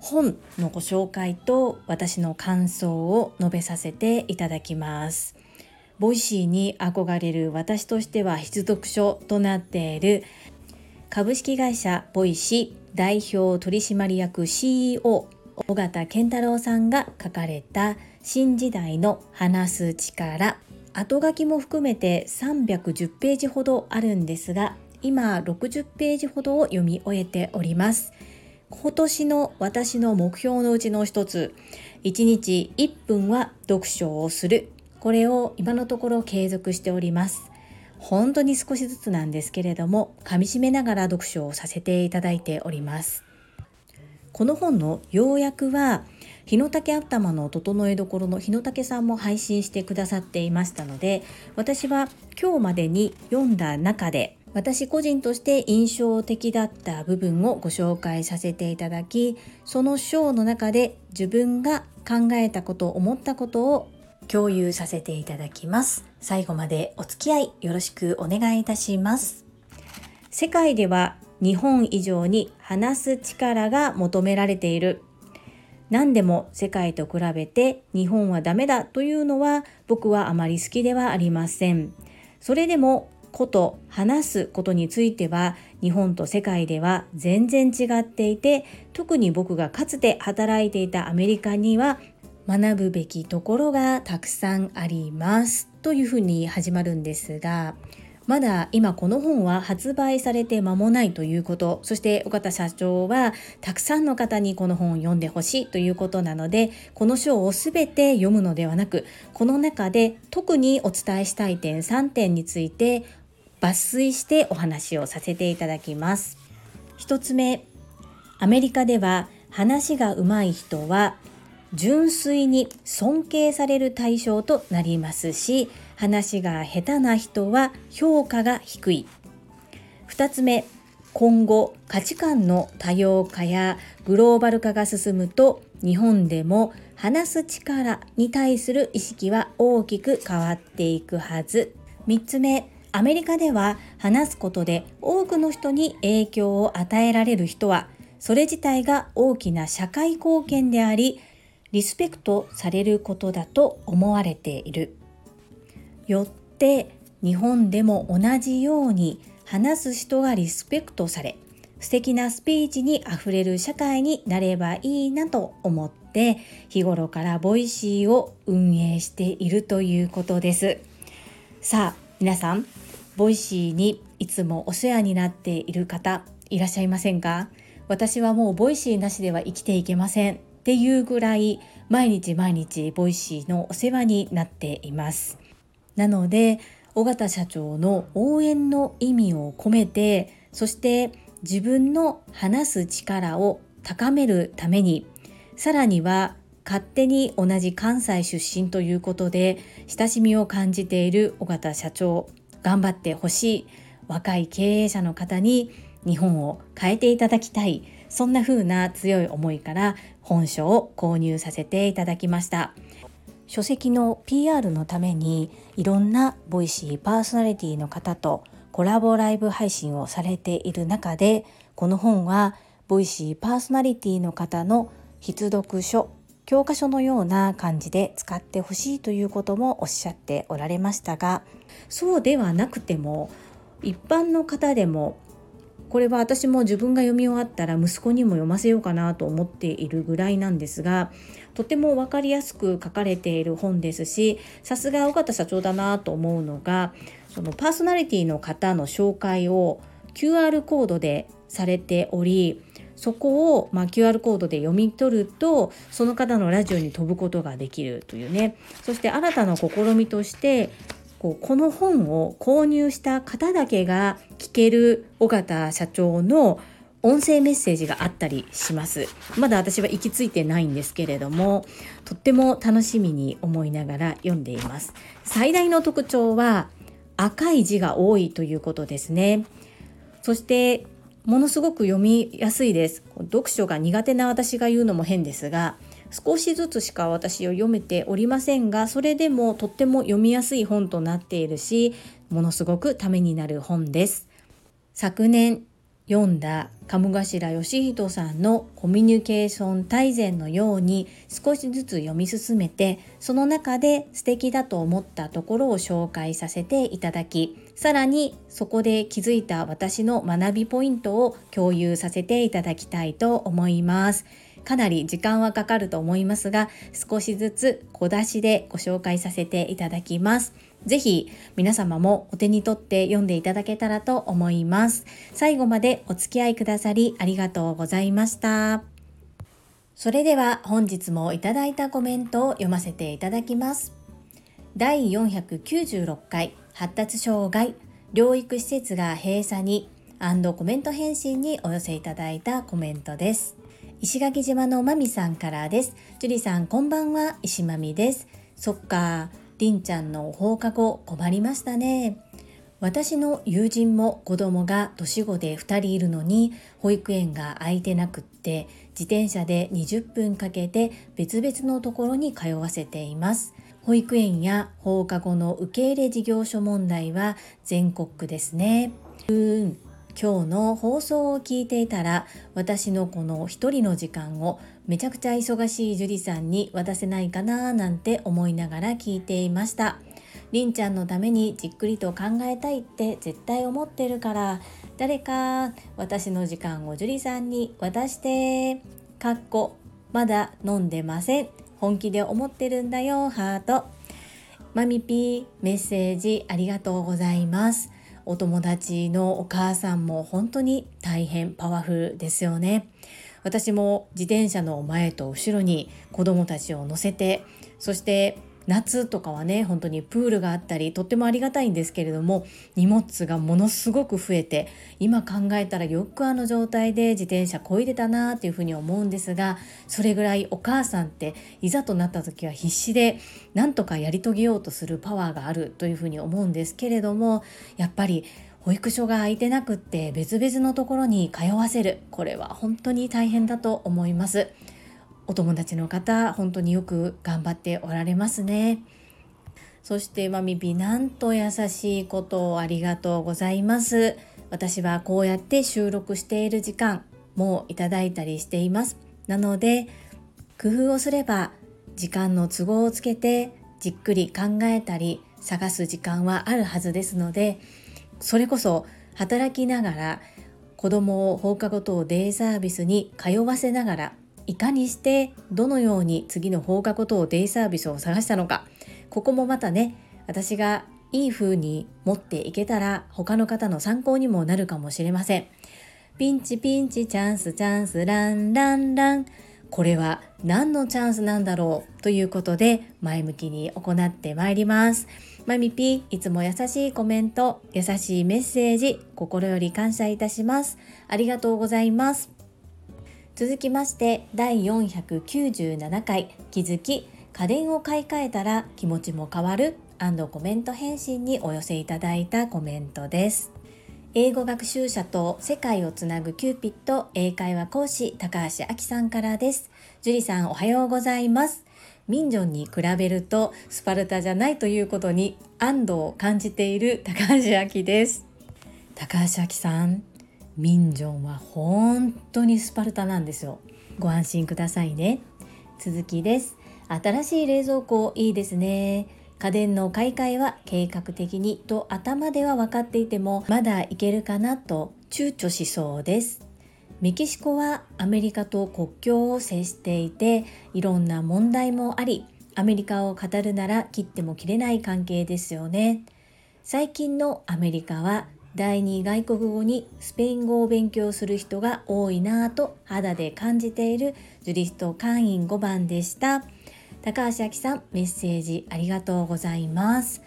本のご紹介と私の感想を述べさせていただきます。ボイシーに憧れる私としては必読書となっている。株式会社ボイシー代表取締役 CEO 尾形健太郎さんが書かれた新時代の話す力。後書きも含めて310ページほどあるんですが今60ページほどを読み終えております。今年の私の目標のうちの一つ。1日1分は読書をする。これを今のところ継続しております。本当に少しずつなんですけれども噛み締めながら読書をさせていただいております。この本の要約は日野武頭の整えどころの日野武さんも配信してくださっていましたので私は今日までに読んだ中で私個人として印象的だった部分をご紹介させていただきその章の中で自分が考えたこと思ったことを共有させていただきます。最後までお付き合いよろしくお願いいたします。世界では日本以上に話す力が求められている。何でも世界と比べて日本はダメだというのは僕はあまり好きではありません。それでもこと話すことについては日本と世界では全然違っていて特に僕がかつて働いていたアメリカには学ぶべきところがたくさんありますというふうに始まるんですがまだ今この本は発売されて間もないということそして尾形社長はたくさんの方にこの本を読んでほしいということなのでこの章を全て読むのではなくこの中で特にお伝えしたい点3点について抜粋してお話をさせていただきます。1つ目アメリカでは話が上手い人は純粋に尊敬される対象となりますし話が下手な人は評価が低い2つ目今後価値観の多様化やグローバル化が進むと日本でも話す力に対する意識は大きく変わっていくはず3つ目アメリカでは話すことで多くの人に影響を与えられる人はそれ自体が大きな社会貢献でありリスペクトされることだと思われている。よって日本でも同じように話す人がリスペクトされ素敵なスピーチにあふれる社会になればいいなと思って日頃からボイシーを運営しているということです。さあ皆さんボイシーにいつもお世話になっている方いらっしゃいませんか？私はもうボイシーなしでは生きていけませんっていうぐらい毎日毎日ボイシーのお世話になっています。なので尾形社長の応援の意味を込めてそして自分の話す力を高めるためにさらには勝手に同じ関西出身ということで親しみを感じている尾形社長。頑張ってほしい若い経営者の方に日本を変えていただきたい。そんな風な強い思いから本書を購入させていただきました。書籍の PR のためにいろんなボイシーパーソナリティの方とコラボライブ配信をされている中でこの本はボイシーパーソナリティの方の必読書教科書のような感じで使ってほしいということもおっしゃっておられましたがそうではなくても一般の方でもこれは私も自分が読み終わったら息子にも読ませようかなと思っているぐらいなんですがとても分かりやすく書かれている本ですしさすが尾形社長だなと思うのがそのパーソナリティの方の紹介を QR コードでされておりそこを、まあ、QR コードで読み取るとその方のラジオに飛ぶことができるというね。そして新たな試みとしてこうこの本を購入した方だけが聞ける尾形社長の音声メッセージがあったりします。まだ私は行き着いてないんですけれどもとっても楽しみに思いながら読んでいます。最大の特徴は赤い字が多いということですね。そしてものすごく読みやすいです。読書が苦手な私が言うのも変ですが少しずつしか私を読めておりませんがそれでもとっても読みやすい本となっているしものすごくためになる本です。昨年読んだ鴨頭義人さんのコミュニケーション大全のように少しずつ読み進めてその中で素敵だと思ったところを紹介させていただきさらにそこで気づいた私の学びポイントを共有させていただきたいと思います。かなり時間はかかると思いますが少しずつ小出しでご紹介させていただきます。ぜひ皆様もお手に取って読んでいただけたらと思います。最後までお付き合いくださりありがとうございました。それでは本日もいただいたコメントを読ませていただきます。第496回発達障害療育施設が閉鎖にコメント返信にお寄せいただいたコメントです。石垣島のまみさんからです。樹里さんこんばんは、石まみです。そっか、りんちゃんの放課後困りましたね。私の友人も子供が年子で2人いるのに保育園が空いてなくって自転車で20分かけて別々のところに通わせています。保育園や放課後の受け入れ事業所問題は全国区ですね。うーん今日の放送を聞いていたら私のこの一人の時間をめちゃくちゃ忙しい樹里さんに渡せないかななんて思いながら聞いていました。りんちゃんのためにじっくりと考えたいって絶対思ってるから誰か私の時間を樹里さんに渡してかっこまだ飲んでません。本気で思ってるんだよハート。マミピーメッセージありがとうございます。お友達のお母さんも本当に大変パワフルですよね。私も自転車の前と後ろに子供たちを乗せてそして夏とかはね本当にプールがあったりとってもありがたいんですけれども荷物がものすごく増えて今考えたらよくあの状態で自転車こいでたなっていうふうに思うんですがそれぐらいお母さんっていざとなった時は必死でなんとかやり遂げようとするパワーがあるというふうに思うんですけれどもやっぱり保育所が空いてなくって別々のところに通わせる。これは本当に大変だと思います。お友達の方本当によく頑張っておられますね。そしてまみびなんと優しいことをありがとうございます。私はこうやって収録している時間もいただいたりしています。なので工夫をすれば時間の都合をつけてじっくり考えたり探す時間はあるはずですのでそれこそ働きながら子供を放課後等デイサービスに通わせながらいかにしてどのように次の放課後等デイサービスを探したのか。ここもまたね私がいい風に持っていけたら他の方の参考にもなるかもしれません。ピンチピンチチャンスチャンスランランラン。これは何のチャンスなんだろうということで前向きに行ってまいります。マミピいつも優しいコメント優しいメッセージ心より感謝いたします。ありがとうございます。続きまして第497回。気づき家電を買い替えたら気持ちも変わるコメント返信にお寄せいただいたコメントです。英語学習者と世界をつなぐキューピット英会話講師高橋明さんからです。樹里さんおはようございます。ミンジョンに比べるとスパルタじゃないということに安堵を感じている高橋明です。高橋明さんミンジョンは本当にスパルタなんですよ。ご安心くださいね。続きです。新しい冷蔵庫いいですね。家電の買い替えは計画的にと頭では分かっていてもまだいけるかなと躊躇しそうです。メキシコはアメリカと国境を接していていろんな問題もありアメリカを語るなら切っても切れない関係ですよね。最近のアメリカは第二外国語にスペイン語を勉強する人が多いなぁと肌で感じているジュリスト会員5番でした。高橋明さんメッセージありがとうございます。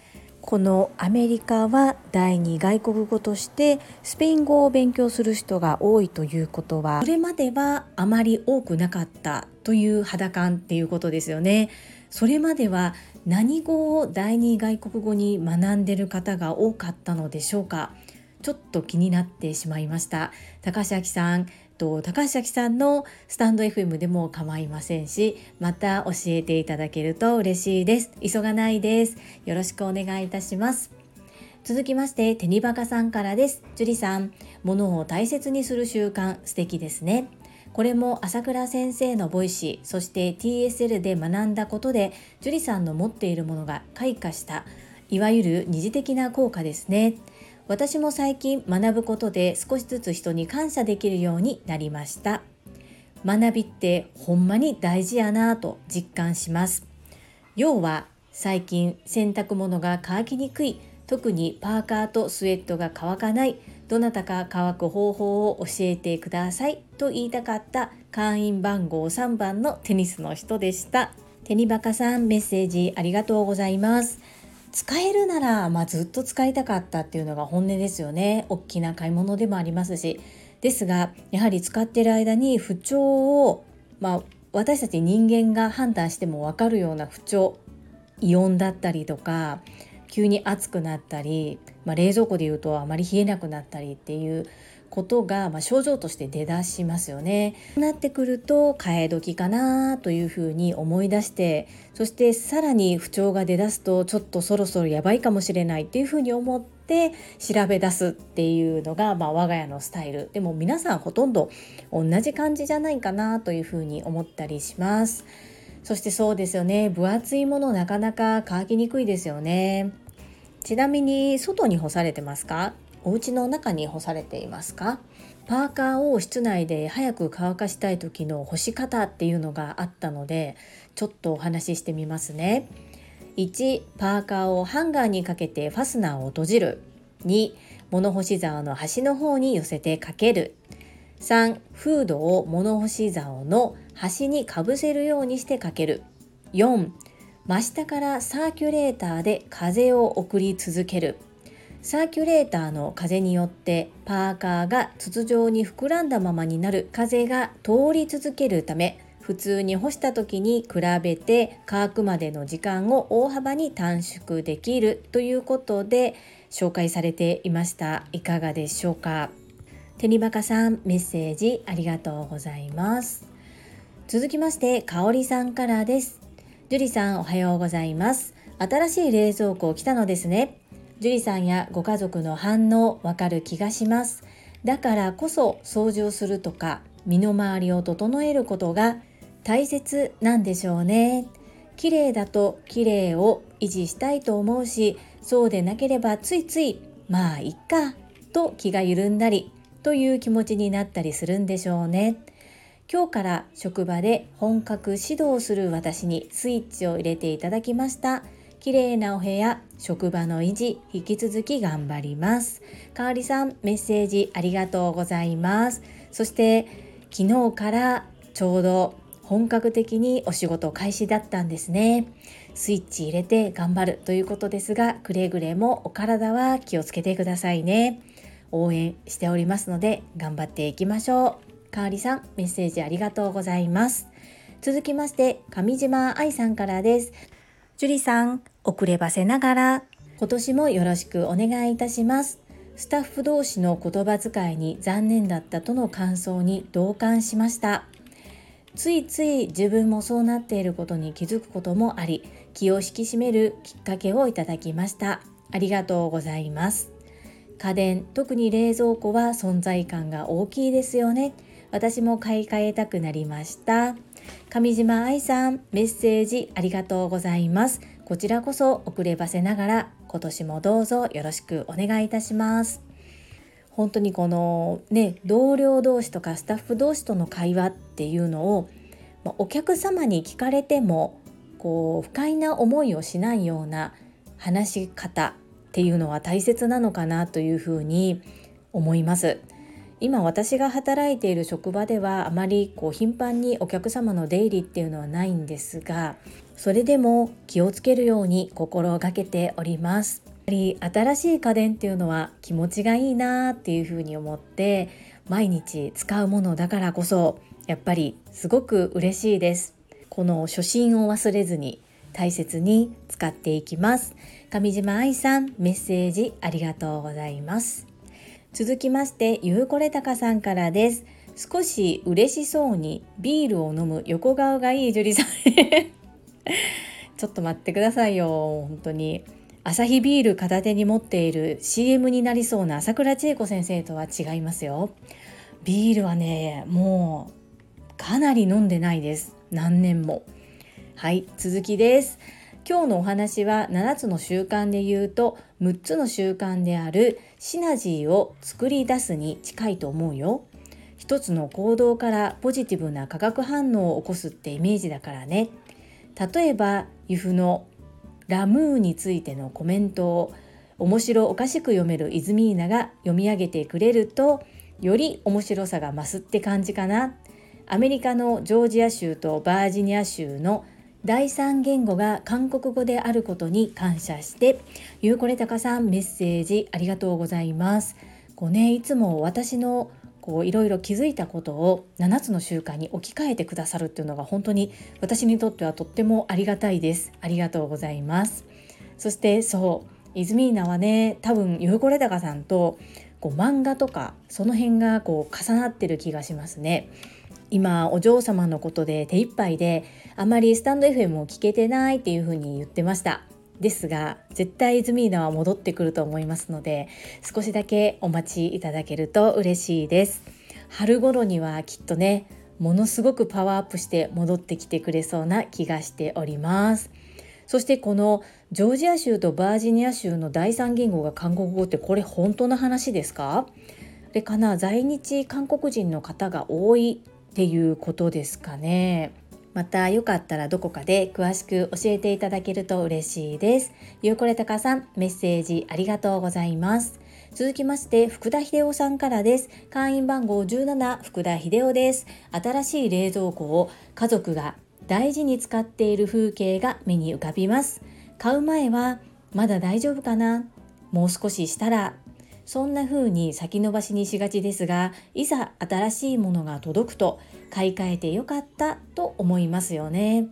このアメリカは第二外国語としてスペイン語を勉強する人が多いということはそれまではあまり多くなかったという肌感っていうことですよね。それまでは何語を第二外国語に学んでる方が多かったのでしょうか？ちょっと気になってしまいました高橋さんと高橋さんのスタンド FM でも構いませんしまた教えていただけると嬉しいです。急がないです。よろしくお願いいたします。続きましてテニバカさんからです。樹里さん物を大切にする習慣素敵ですね。これも朝倉先生の Voicy そして TSL で学んだことで樹里さんの持っているものが開花したいわゆる二次的な効果ですね。私も最近学ぶことで少しずつ人に感謝できるようになりました。学びってほんまに大事やなぁと実感します。要は最近洗濯物が乾きにくい。特にパーカーとスウェットが乾かない。どなたか乾く方法を教えてくださいと言いたかった会員番号3番のテニスの人でした。テニバカさんメッセージありがとうございます。使えるなら、まあ、ずっと使いたかったっていうのが本音ですよね。大きな買い物でもありますし。ですがやはり使ってる間に不調を、まあ、私たち人間が判断しても分かるような不調異音だったりとか急に暑くなったり、まあ、冷蔵庫でいうとあまり冷えなくなったりっていうことが、まあ、症状として出だしますよね。なってくると替え時かなというふうに思い出してそしてさらに不調が出だすとちょっとそろそろやばいかもしれないっていうふうに思って調べ出すっていうのが、まあ、我が家のスタイルでも皆さんほとんど同じ感じじゃないかなというふうに思ったりします。そしてそうですよね分厚いものなかなか乾きにくいですよね。ちなみに外に干されてますか？お家の中に干されていますか？パーカーを室内で早く乾かしたい時の干し方っていうのがあったのでちょっとお話ししてみますね。1パーカーをハンガーにかけてファスナーを閉じる。2物干し竿の端の方に寄せてかける。3フードを物干し竿の端にかぶせるようにしてかける。4真下からサーキュレーターで風を送り続ける。サーキュレーターの風によってパーカーが筒状に膨らんだままになる風が通り続けるため普通に干した時に比べて乾くまでの時間を大幅に短縮できるということで紹介されていました。いかがでしょうか？テニバカさんメッセージありがとうございます。続きましてかおりさんからです。樹里さんおはようございます。新しい冷蔵庫来たのですね。樹里さんやご家族の反応わかる気がします。だからこそ掃除をするとか身の回りを整えることが大切なんでしょうね。綺麗だと綺麗を維持したいと思うしそうでなければついついまあいっかと気が緩んだりという気持ちになったりするんでしょうね。今日から職場で本格指導する私にスイッチを入れていただきました。綺麗なお部屋、職場の維持、引き続き頑張ります。かおりさん、メッセージありがとうございます。そして、昨日からちょうど本格的にお仕事開始だったんですね。スイッチ入れて頑張るということですが、くれぐれもお体は気をつけてくださいね。応援しておりますので、頑張っていきましょう。かおりさん、メッセージありがとうございます。続きまして、上島愛さんからです。樹里さん、遅ればせながら、今年もよろしくお願いいたします。スタッフ同士の言葉遣いに残念だったとの感想に同感しました。ついつい自分もそうなっていることに気づくこともあり、気を引き締めるきっかけをいただきました。ありがとうございます。家電、特に冷蔵庫は存在感が大きいですよね。私も買い替えたくなりました。上島愛さん、メッセージありがとうございます。こちらこそ遅ればせながら今年もどうぞよろしくお願いいたします。本当にこのね同僚同士とかスタッフ同士との会話っていうのをお客様に聞かれてもこう不快な思いをしないような話し方っていうのは大切なのかなというふうに思います。今私が働いている職場ではあまりこう頻繁にお客様の出入りっていうのはないんですがそれでも気をつけるように心がけております。り新しい家電っていうのは気持ちがいいなっていうふうに思って毎日使うものだからこそやっぱりすごく嬉しいです。この初心を忘れずに大切に使っていきます。上島愛さんメッセージありがとうございます。続きましてゆうこれたかさんからです。少し嬉しそうにビールを飲む横顔がいい樹里さん ちょっと待ってくださいよ。本当に。アサヒビール片手に持っている CM になりそうな朝倉千恵子先生とは違いますよ。ビールはねもうかなり飲んでないです。何年も。はい続きです。今日のお話は7つの習慣で言うと6つの習慣であるシナジーを作り出すに近いと思うよ。一つの行動からポジティブな化学反応を起こすってイメージだからね。例えば由布のラムーについてのコメントを面白おかしく読めるイズミーナが読み上げてくれるとより面白さが増すって感じかな。アメリカのジョージア州とバージニア州の第三言語が韓国語であることに感謝してゆうこれたかさんメッセージありがとうございます。こうねいつも私のこういろいろ気づいたことを7つの習慣に置き換えてくださるっていうのが本当に私にとってはとってもありがたいです。ありがとうございます。そしてそうイズミーナはね多分ゆうこれたかさんとこう漫画とかその辺がこう重なってる気がしますね。今お嬢様のことで手一杯であまりスタンド FM を聞けてないっていう風に言ってました。ですが絶対ズミーナは戻ってくると思いますので少しだけお待ちいただけると嬉しいです。春頃にはきっとねものすごくパワーアップして戻ってきてくれそうな気がしております。そしてこのジョージア州とバージニア州の第三言語が韓国語ってこれ本当の話ですか？あれかな在日韓国人の方が多いっていうことですかね。またよかったらどこかで詳しく教えていただけると嬉しいです。ゆうこれたかさん、メッセージありがとうございます。続きまして、福田秀夫さんからです。会員番号17、福田秀夫です。新しい冷蔵庫を家族が大事に使っている風景が目に浮かびます。買う前は、まだ大丈夫かな？もう少ししたらそんな風に先延ばしにしがちですがいざ新しいものが届くと買い替えてよかったと思いますよね。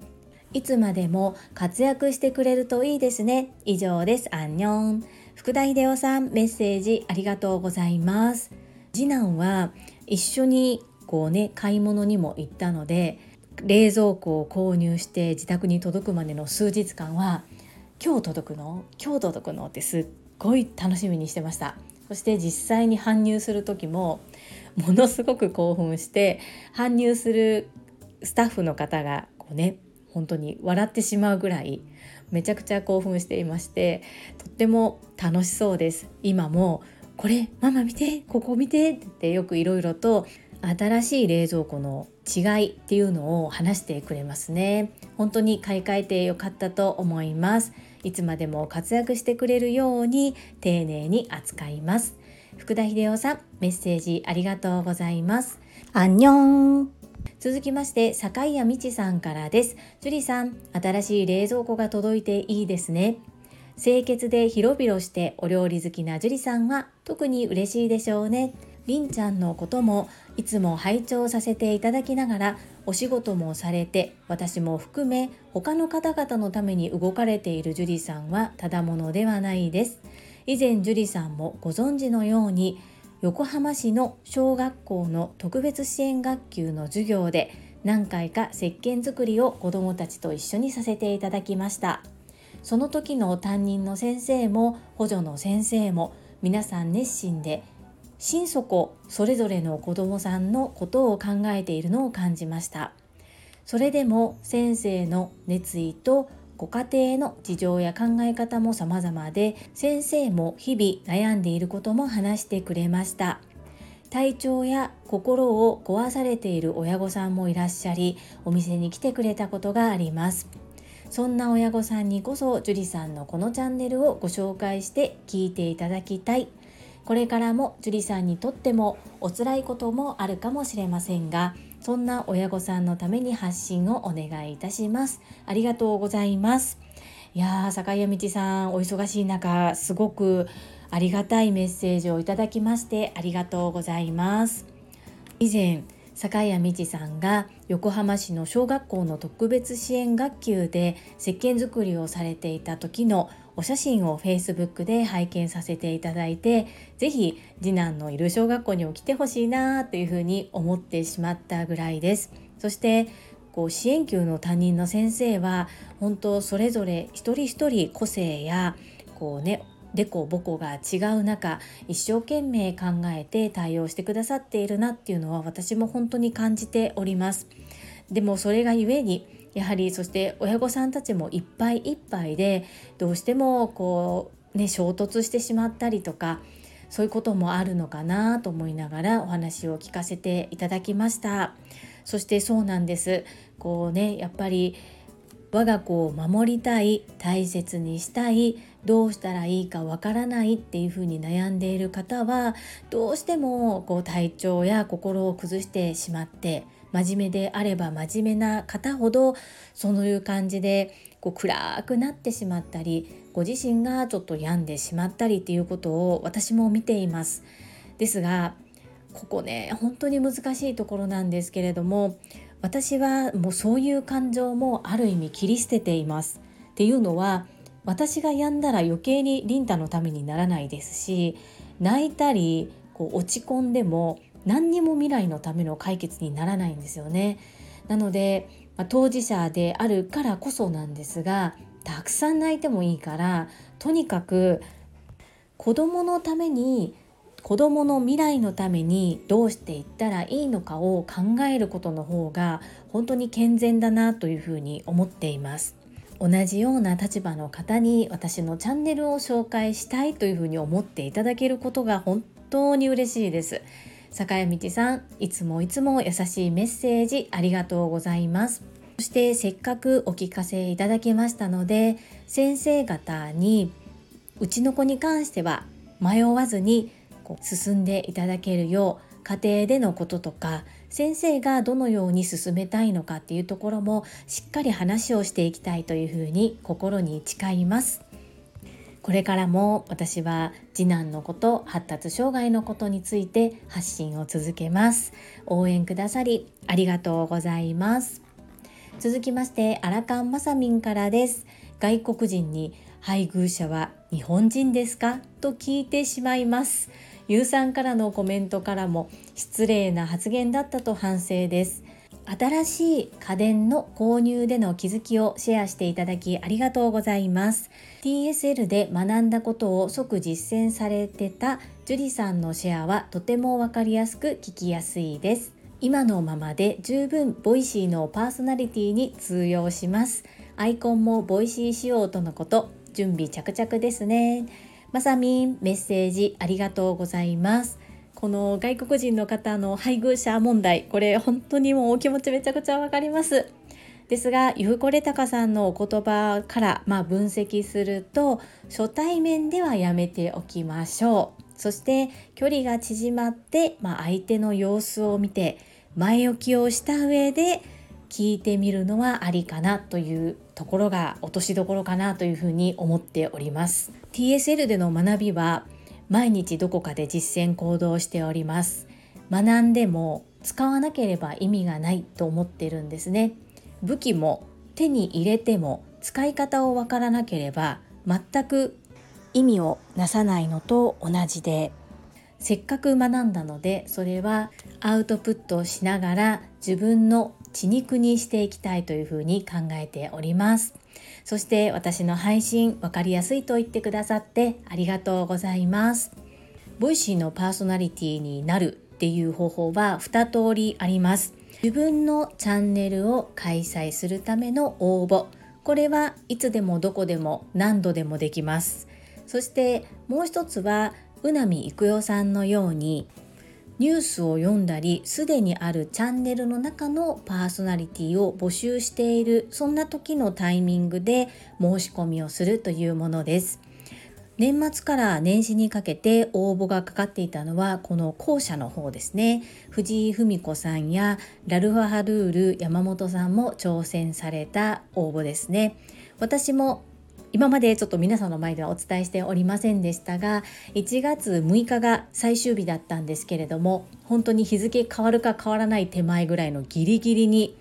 いつまでも活躍してくれるといいですね。以上です。アンニョン。福田秀夫さんメッセージありがとうございます。次男は一緒にこうね買い物にも行ったので冷蔵庫を購入して自宅に届くまでの数日間は今日届くの？今日届くの？ってすっごい楽しみにしてました。そして実際に搬入する時もものすごく興奮して搬入するスタッフの方がこうね本当に笑ってしまうぐらいめちゃくちゃ興奮していましてとっても楽しそうです。今もこれママ見てここ見てってよくいろいろと新しい冷蔵庫の違いっていうのを話してくれますね。本当に買い替えてよかったと思います。いつまでも活躍してくれるように丁寧に扱います。福田秀夫さんメッセージありがとうございます。アンニョン。続きまして坂井谷美智さんからです。樹里さん新しい冷蔵庫が届いていいですね。清潔で広々してお料理好きな樹里さんは特に嬉しいでしょうねりんちゃんのこともいつも拝聴させていただきながらお仕事もされて私も含め他の方々のために動かれている樹里さんはただものではないです。以前樹里さんもご存知のように横浜市の小学校の特別支援学級の授業で何回か石鹸作りを子どもたちと一緒にさせていただきました。その時の担任の先生も補助の先生も皆さん熱心で心底それぞれの子どもさんのことを考えているのを感じました。それでも先生の熱意とご家庭の事情や考え方も様々で先生も日々悩んでいることも話してくれました。体調や心を壊されている親御さんもいらっしゃりお店に来てくれたことがあります。そんな親御さんにこそ樹里さんのこのチャンネルをご紹介して聞いていただきたい。これからも樹里さんにとってもお辛いこともあるかもしれませんがそんな親御さんのために発信をお願いいたします。ありがとうございます。いやー坂井道さんお忙しい中すごくありがたいメッセージをいただきましてありがとうございます。以前坂谷道さんが横浜市の小学校の特別支援学級で石鹸作りをされていた時のお写真を Facebook で拝見させていただいて是非次男のいる小学校にも来てほしいなというふうに思ってしまったぐらいです。そしてこう支援級の担任の先生は本当それぞれ一人一人個性やこうねでこぼこが違う中一生懸命考えて対応してくださっているなっていうのは私も本当に感じております。でもそれがゆえにやはりそして親御さんたちもいっぱいいっぱいでどうしてもこうね衝突してしまったりとかそういうこともあるのかなと思いながらお話を聞かせていただきました。そしてそうなんです。こうねやっぱり我が子を守りたい大切にしたいどうしたらいいかわからないっていうふうに悩んでいる方はどうしてもこう体調や心を崩してしまって真面目であれば真面目な方ほどそういう感じでこう暗くなってしまったりご自身がちょっと病んでしまったりっていうことを私も見ています。ですがここね本当に難しいところなんですけれども私はもうそういう感情もある意味切り捨てています。っていうのは私が病んだら余計にリンタのためにならないですし泣いたりこう落ち込んでも何にも未来のための解決にならないんですよね。なので、まあ、当事者であるからこそなんですがたくさん泣いてもいいからとにかく子供のために子供の未来のためにどうしていったらいいのかを考えることの方が本当に健全だなというふうに思っています。同じような立場の方に私のチャンネルを紹介したいというふうに思っていただけることが本当に嬉しいです。坂井道さんいつもいつも優しいメッセージありがとうございますそしてせっかくお聞かせいただきましたので先生方にうちの子に関しては迷わずにこう進んでいただけるよう家庭でのこととか先生がどのように進めたいのかっていうところもしっかり話をしていきたいというふうに心に誓います。これからも私は次男のこと発達障害のことについて発信を続けます。応援くださりありがとうございます。続きましてアラカンマサミンからです。外国人に配偶者は日本人ですか？と聞いてしまいます。ゆうさんからのコメントからも失礼な発言だったと反省です。新しい家電の購入での気づきをシェアしていただきありがとうございます。TSL で学んだことを即実践されてた樹里さんのシェアはとてもわかりやすく聞きやすいです。今のままで十分 Voicy のパーソナリティに通用します。アイコンも Voicy 仕様とのこと。準備着々ですね。まさみんメッセージありがとうございます。この外国人の方の配偶者問題これ本当にもうお気持ちめちゃくちゃわかります。ですがゆうこれたかさんのお言葉から、まあ、分析すると初対面ではやめておきましょう。そして距離が縮まって、まあ、相手の様子を見て前置きをした上で聞いてみるのはありかなというところが落としどころかなというふうに思っております。TSL での学びは毎日どこかで実践行動しております。学んでも使わなければ意味がないと思ってるんですね。武器も手に入れても使い方をわからなければ全く意味をなさないのと同じで。せっかく学んだのでそれはアウトプットしながら自分の血肉にしていきたいというふうに考えております。そして私の配信分かりやすいと言ってくださってありがとうございます。 Voicy のパーソナリティになるっていう方法は2通りあります。自分のチャンネルを開催するための応募。これはいつでもどこでも何度でもできます。そしてもう一つは宇波育代さんのようにニュースを読んだりすでにあるチャンネルの中のパーソナリティを募集しているそんな時のタイミングで申し込みをするというものです。年末から年始にかけて応募がかかっていたのはこの後者の方ですね。藤井文子さんやラルファハルール山本さんも挑戦された応募ですね。私も今までちょっと皆さんの前ではお伝えしておりませんでしたが1月6日が最終日だったんですけれども本当に日付変わるか変わらない手前ぐらいのギリギリに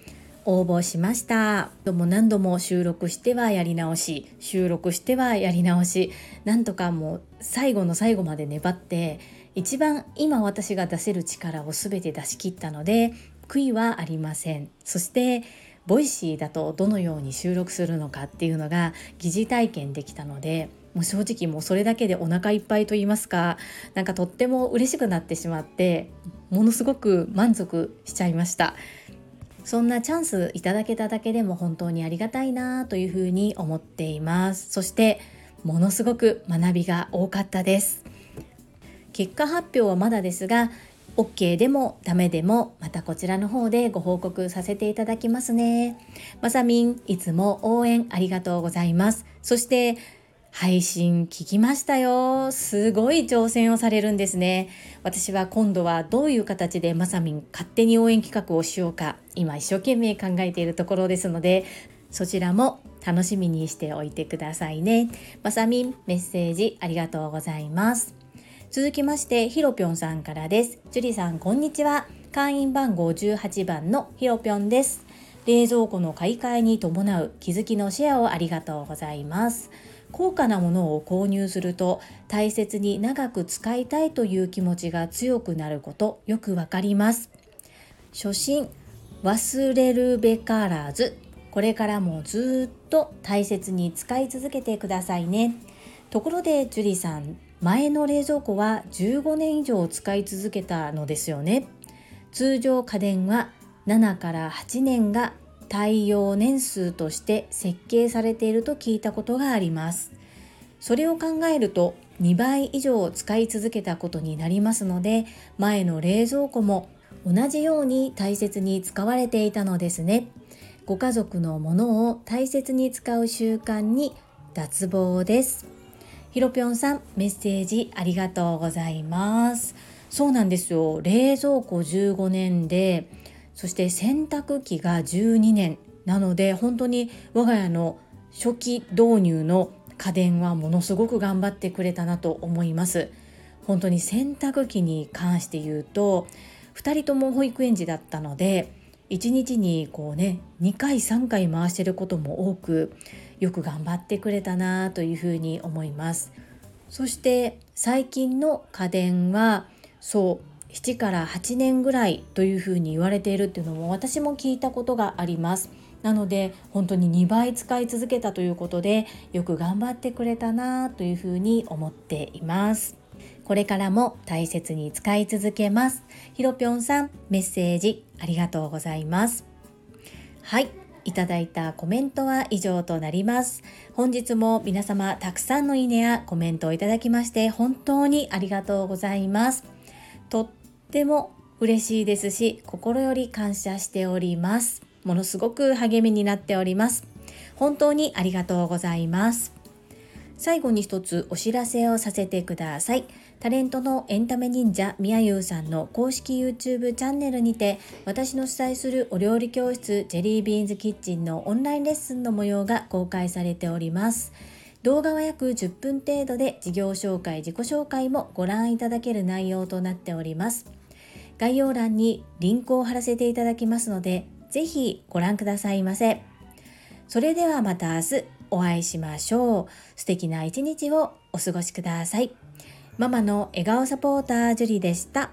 応募しました。も何度も収録してはやり直し収録してはやり直しなんとかもう最後の最後まで粘って一番今私が出せる力を全て出し切ったので悔いはありません。そして Voicy だとどのように収録するのかっていうのが疑似体験できたのでもう正直もうそれだけでお腹いっぱいと言いますかなんかとっても嬉しくなってしまってものすごく満足しちゃいました。そんなチャンスいただけただけでも本当にありがたいなというふうに思っています。そしてものすごく学びが多かったです。結果発表はまだですが OK でもダメでもまたこちらの方でご報告させていただきますね。まさみん、いつも応援ありがとうございます。そして配信聞きましたよ。すごい挑戦をされるんですね。私は今度はどういう形でまさみん勝手に応援企画をしようか今一生懸命考えているところですのでそちらも楽しみにしておいてくださいね。まさみんメッセージありがとうございます。続きましてひろぴょんさんからです。樹里さんこんにちは。会員番号18番のひろぴょんです。冷蔵庫の買い替えに伴う気づきのシェアをありがとうございます。高価なものを購入すると大切に長く使いたいという気持ちが強くなることよくわかります。初心忘れるべからず。これからもずっと大切に使い続けてくださいね。ところで樹里さん前の冷蔵庫は15年以上使い続けたのですよね。通常家電は7から8年が耐用年数として設計されていると聞いたことがあります。それを考えると2倍以上使い続けたことになりますので前の冷蔵庫も同じように大切に使われていたのですね。ご家族のものを大切に使う習慣に脱帽です。ひろぴょんさんメッセージありがとうございます。そうなんですよ。冷蔵庫15年でそして洗濯機が12年なので本当に我が家の初期導入の家電はものすごく頑張ってくれたなと思います。本当に洗濯機に関して言うと2人とも保育園児だったので1日にこうね2回3回回してることも多くよく頑張ってくれたなというふうに思います。そして最近の家電はそう7から8年ぐらいというふうに言われているっていうのも私も聞いたことがあります。なので本当に2倍使い続けたということでよく頑張ってくれたなというふうに思っています。これからも大切に使い続けます。ひろぴょんさんメッセージありがとうございます。はい。いただいたコメントは以上となります。本日も皆様たくさんのいいねやコメントをいただきまして本当にありがとうございます。とっても嬉しいですし心より感謝しております。ものすごく励みになっております。本当にありがとうございます。最後に一つお知らせをさせてください。タレントのエンタメ忍者みやゆうさんの公式 YouTube チャンネルにて私の主催するお料理教室ジェリービーンズキッチンのオンラインレッスンの模様が公開されております。動画は約10分程度で事業紹介自己紹介もご覧いただける内容となっております。概要欄にリンクを貼らせていただきますのでぜひご覧くださいませ。それではまた明日お会いしましょう。素敵な一日をお過ごしください。ママの笑顔サポータージュリでした。